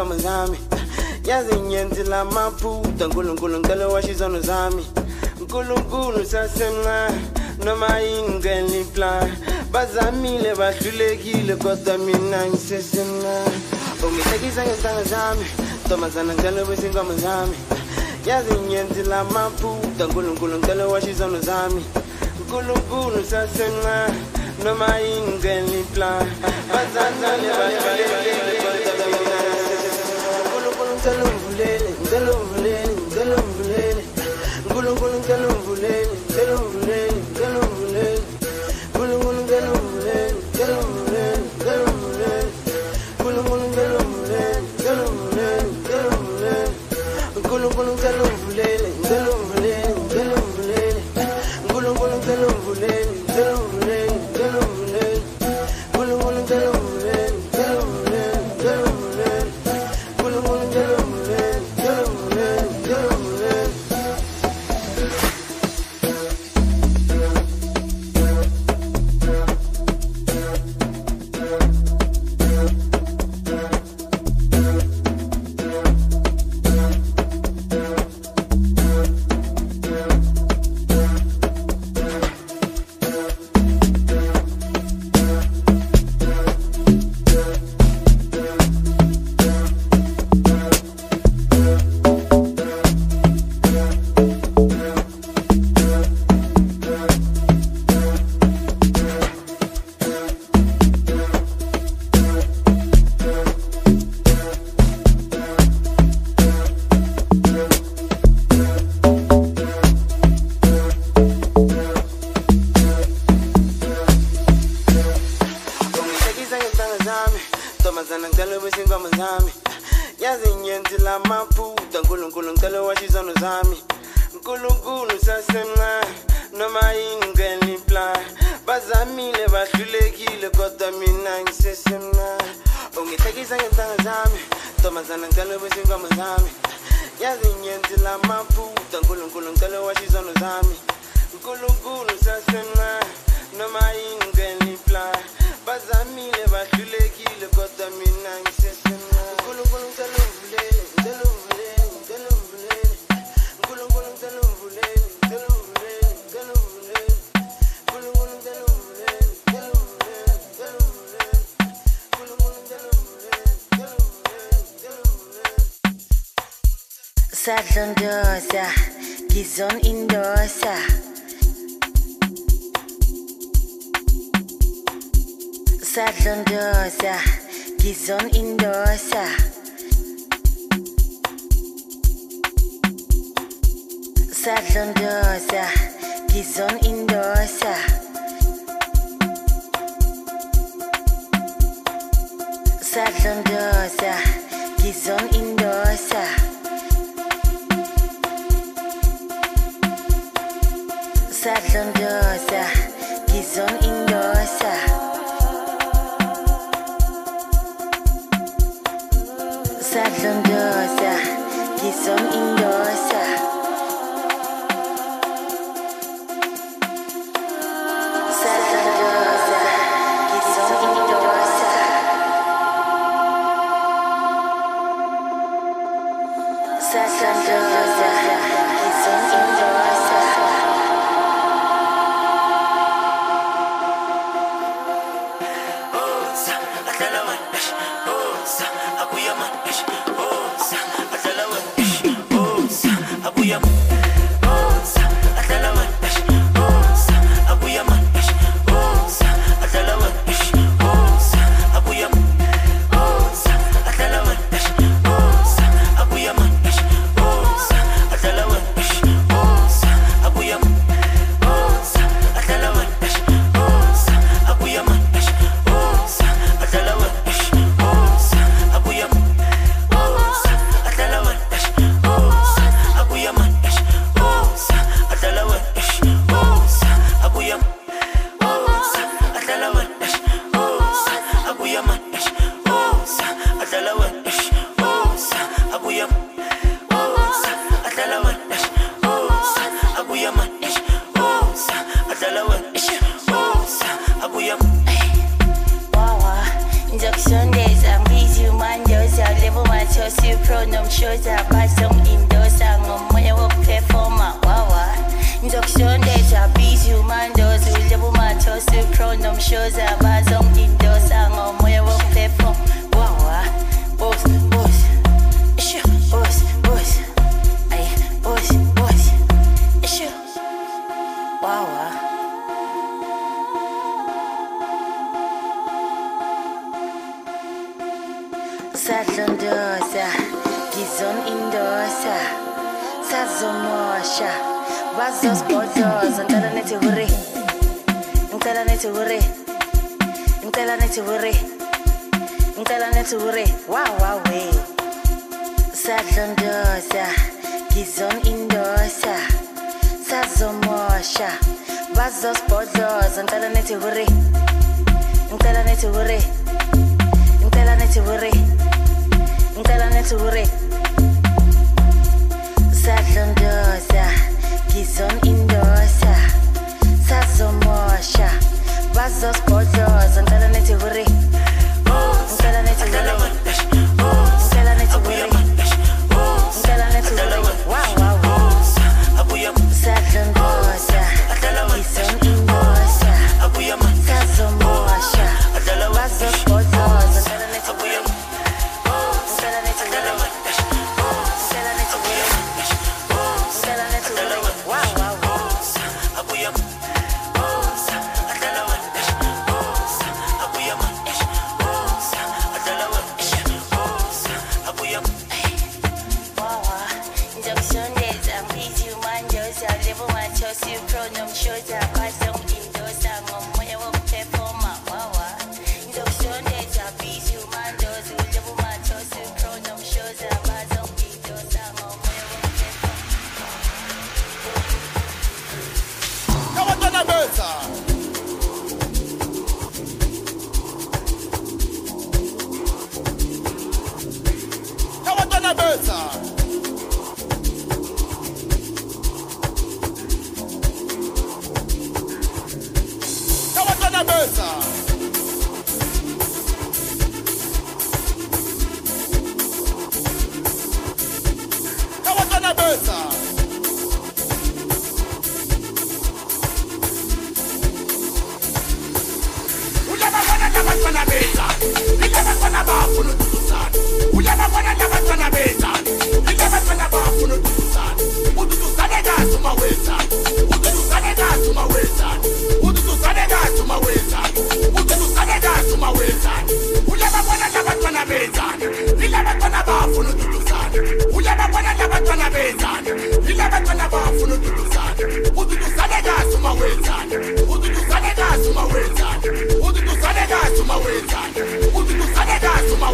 izono zami. Yazinyenzela maphutha nkulunkulu ngicela washo izono zami. Nkulunkulu sasemna noma yingela ipla bazamile bahlulekile kodwa mina ngisesemna ungihlekisa ngezitanga zami ntombazana ngicela wezinkama zami. Yazinyenzela maphutha nkulunkulu ngicela washo izono zami. Nkulunkulu sasemna noma yingela ipla bazamile bahlulekile nkalo mvuleni nkalo mvuleni nkalo mvuleni nkulunkulu nkalo mvuleni nkalo mvuleni nkulunkulu sasemncane noma yini ngicela iplan bazamile bahlulekile kodwa mina ngisesemncane ungihlekisa ngentanga zami ntombazana ngicela ubuyisa inkomo zami. Yazi ngiyenzela amaphutha nkulunkulu ngicela washo izono zami. Nkulunkulu sasemncane noma yini ngicela iplan bazamile bahlulekile kodwa mina ngisesemncane nkulunkulu ngicela ungivulele ngicela ungivulele ngicela ungivulele sadlondoza ngizon indosa. Sadlondoza ngizon indosa. Sadlondosa ngizon indosa sadlondosa ngizon indosa sadlondosa ngizon indosa sadlondosa ngizon indosa ngicela nithi hure ngicela nithi hure wow wow we. Sadlondosa gizon indosa. Sazomosha bazosibhodloza. Ngicela nithi hure ngicela nithi hure ngicela nithi hure ngicela nithi hure sadlondosa ngizon indosa wazo sports and tell need to hurry.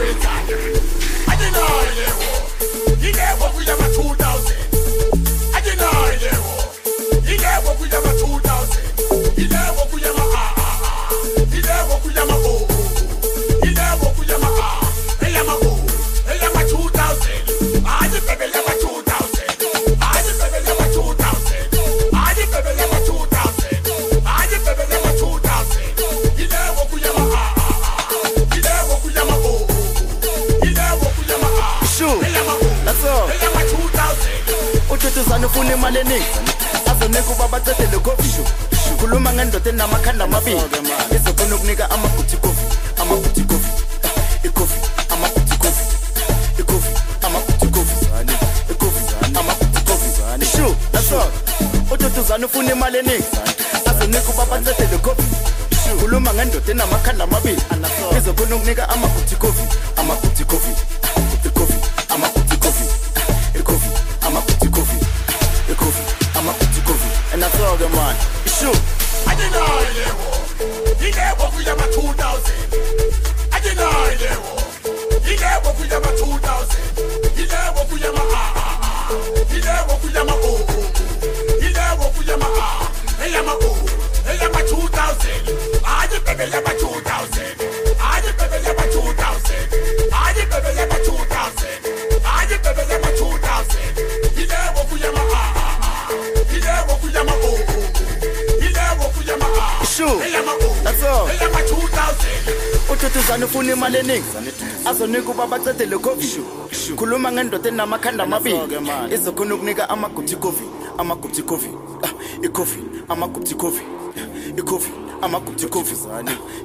we attack. I deny you. ngifuna imali eningi azonikuba bacedele kofisho khuluma ngendoda enamakhanda amabili izokhona ukunika amaguthi kofi amaguthi kofi e ikofi amaguthi kofi e ikofi amaguthi kofi e ikofi amaguthi kofi shu that's all. Ududuzane ufuna imali eningi azonikuba bacedele kofi khuluma ngendoda enamakhanda amabili izokhona ukunika amaguthi kofi amaguthi kofi issue put ilebo kuyama 2000 I deny it, wo. He never put ilebo kuyama 2000 He never put them at all. He never put them at ilebo He never put kuyama oo ilebo kuyama aa ah. eyama oo eyama 2000 ajibebe ah, yama 2000 amashumi that's all. Uthuthuzana ufuna imali eningi? Azonika uba bacede le covid. Khuluma ngendoda enamakhanda amabili. izokhona ukunika amaguthi covid. Amaguthi covid. Ah, i-covid. Amaguthi covid. I-covid. Amaguthi covid.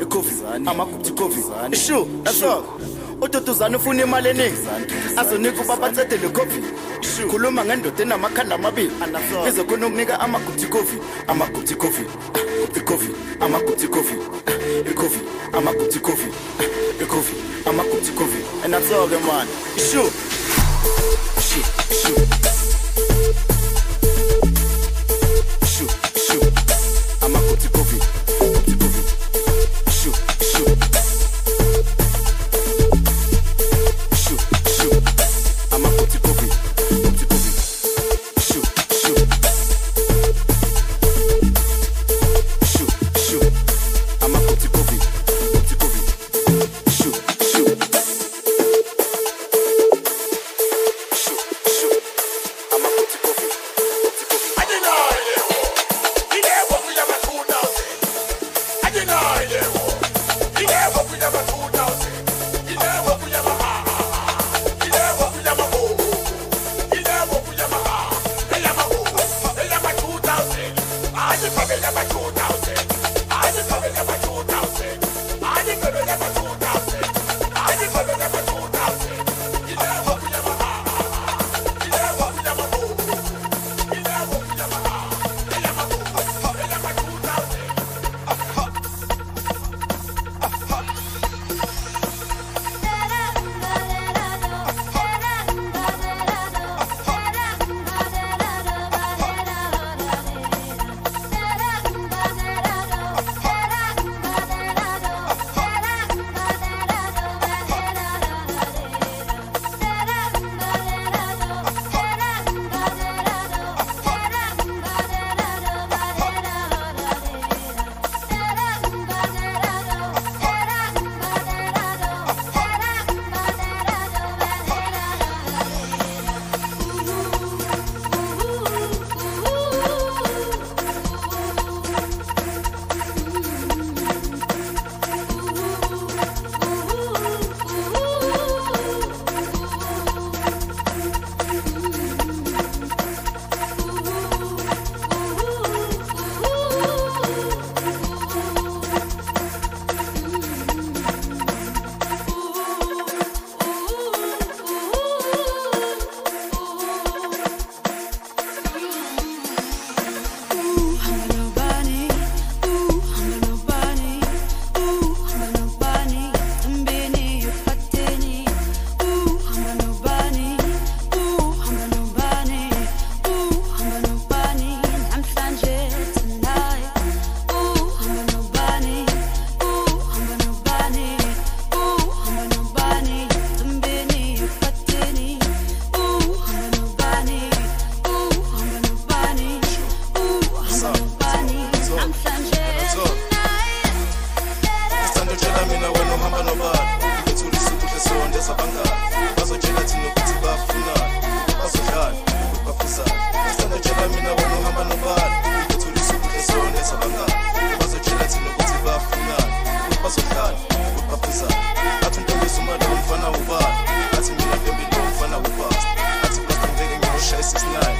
I-covid amaguthi covid. Shu that's all. Ududuzane ufuna imali eningi? Azonika uba bacede le covid. Khuluma ngendoda enamakhanda amabili. Izokhona ukunika amaguthi covid. Amaguthi covid. Ah, coffee. Amagubhi coffee. Ah, icoffee amagubhi coffee. Ah, icoffee amagubhi coffee. Ah, icoffee amagubhi coffee. And that's all them, man shu shu shu this is not.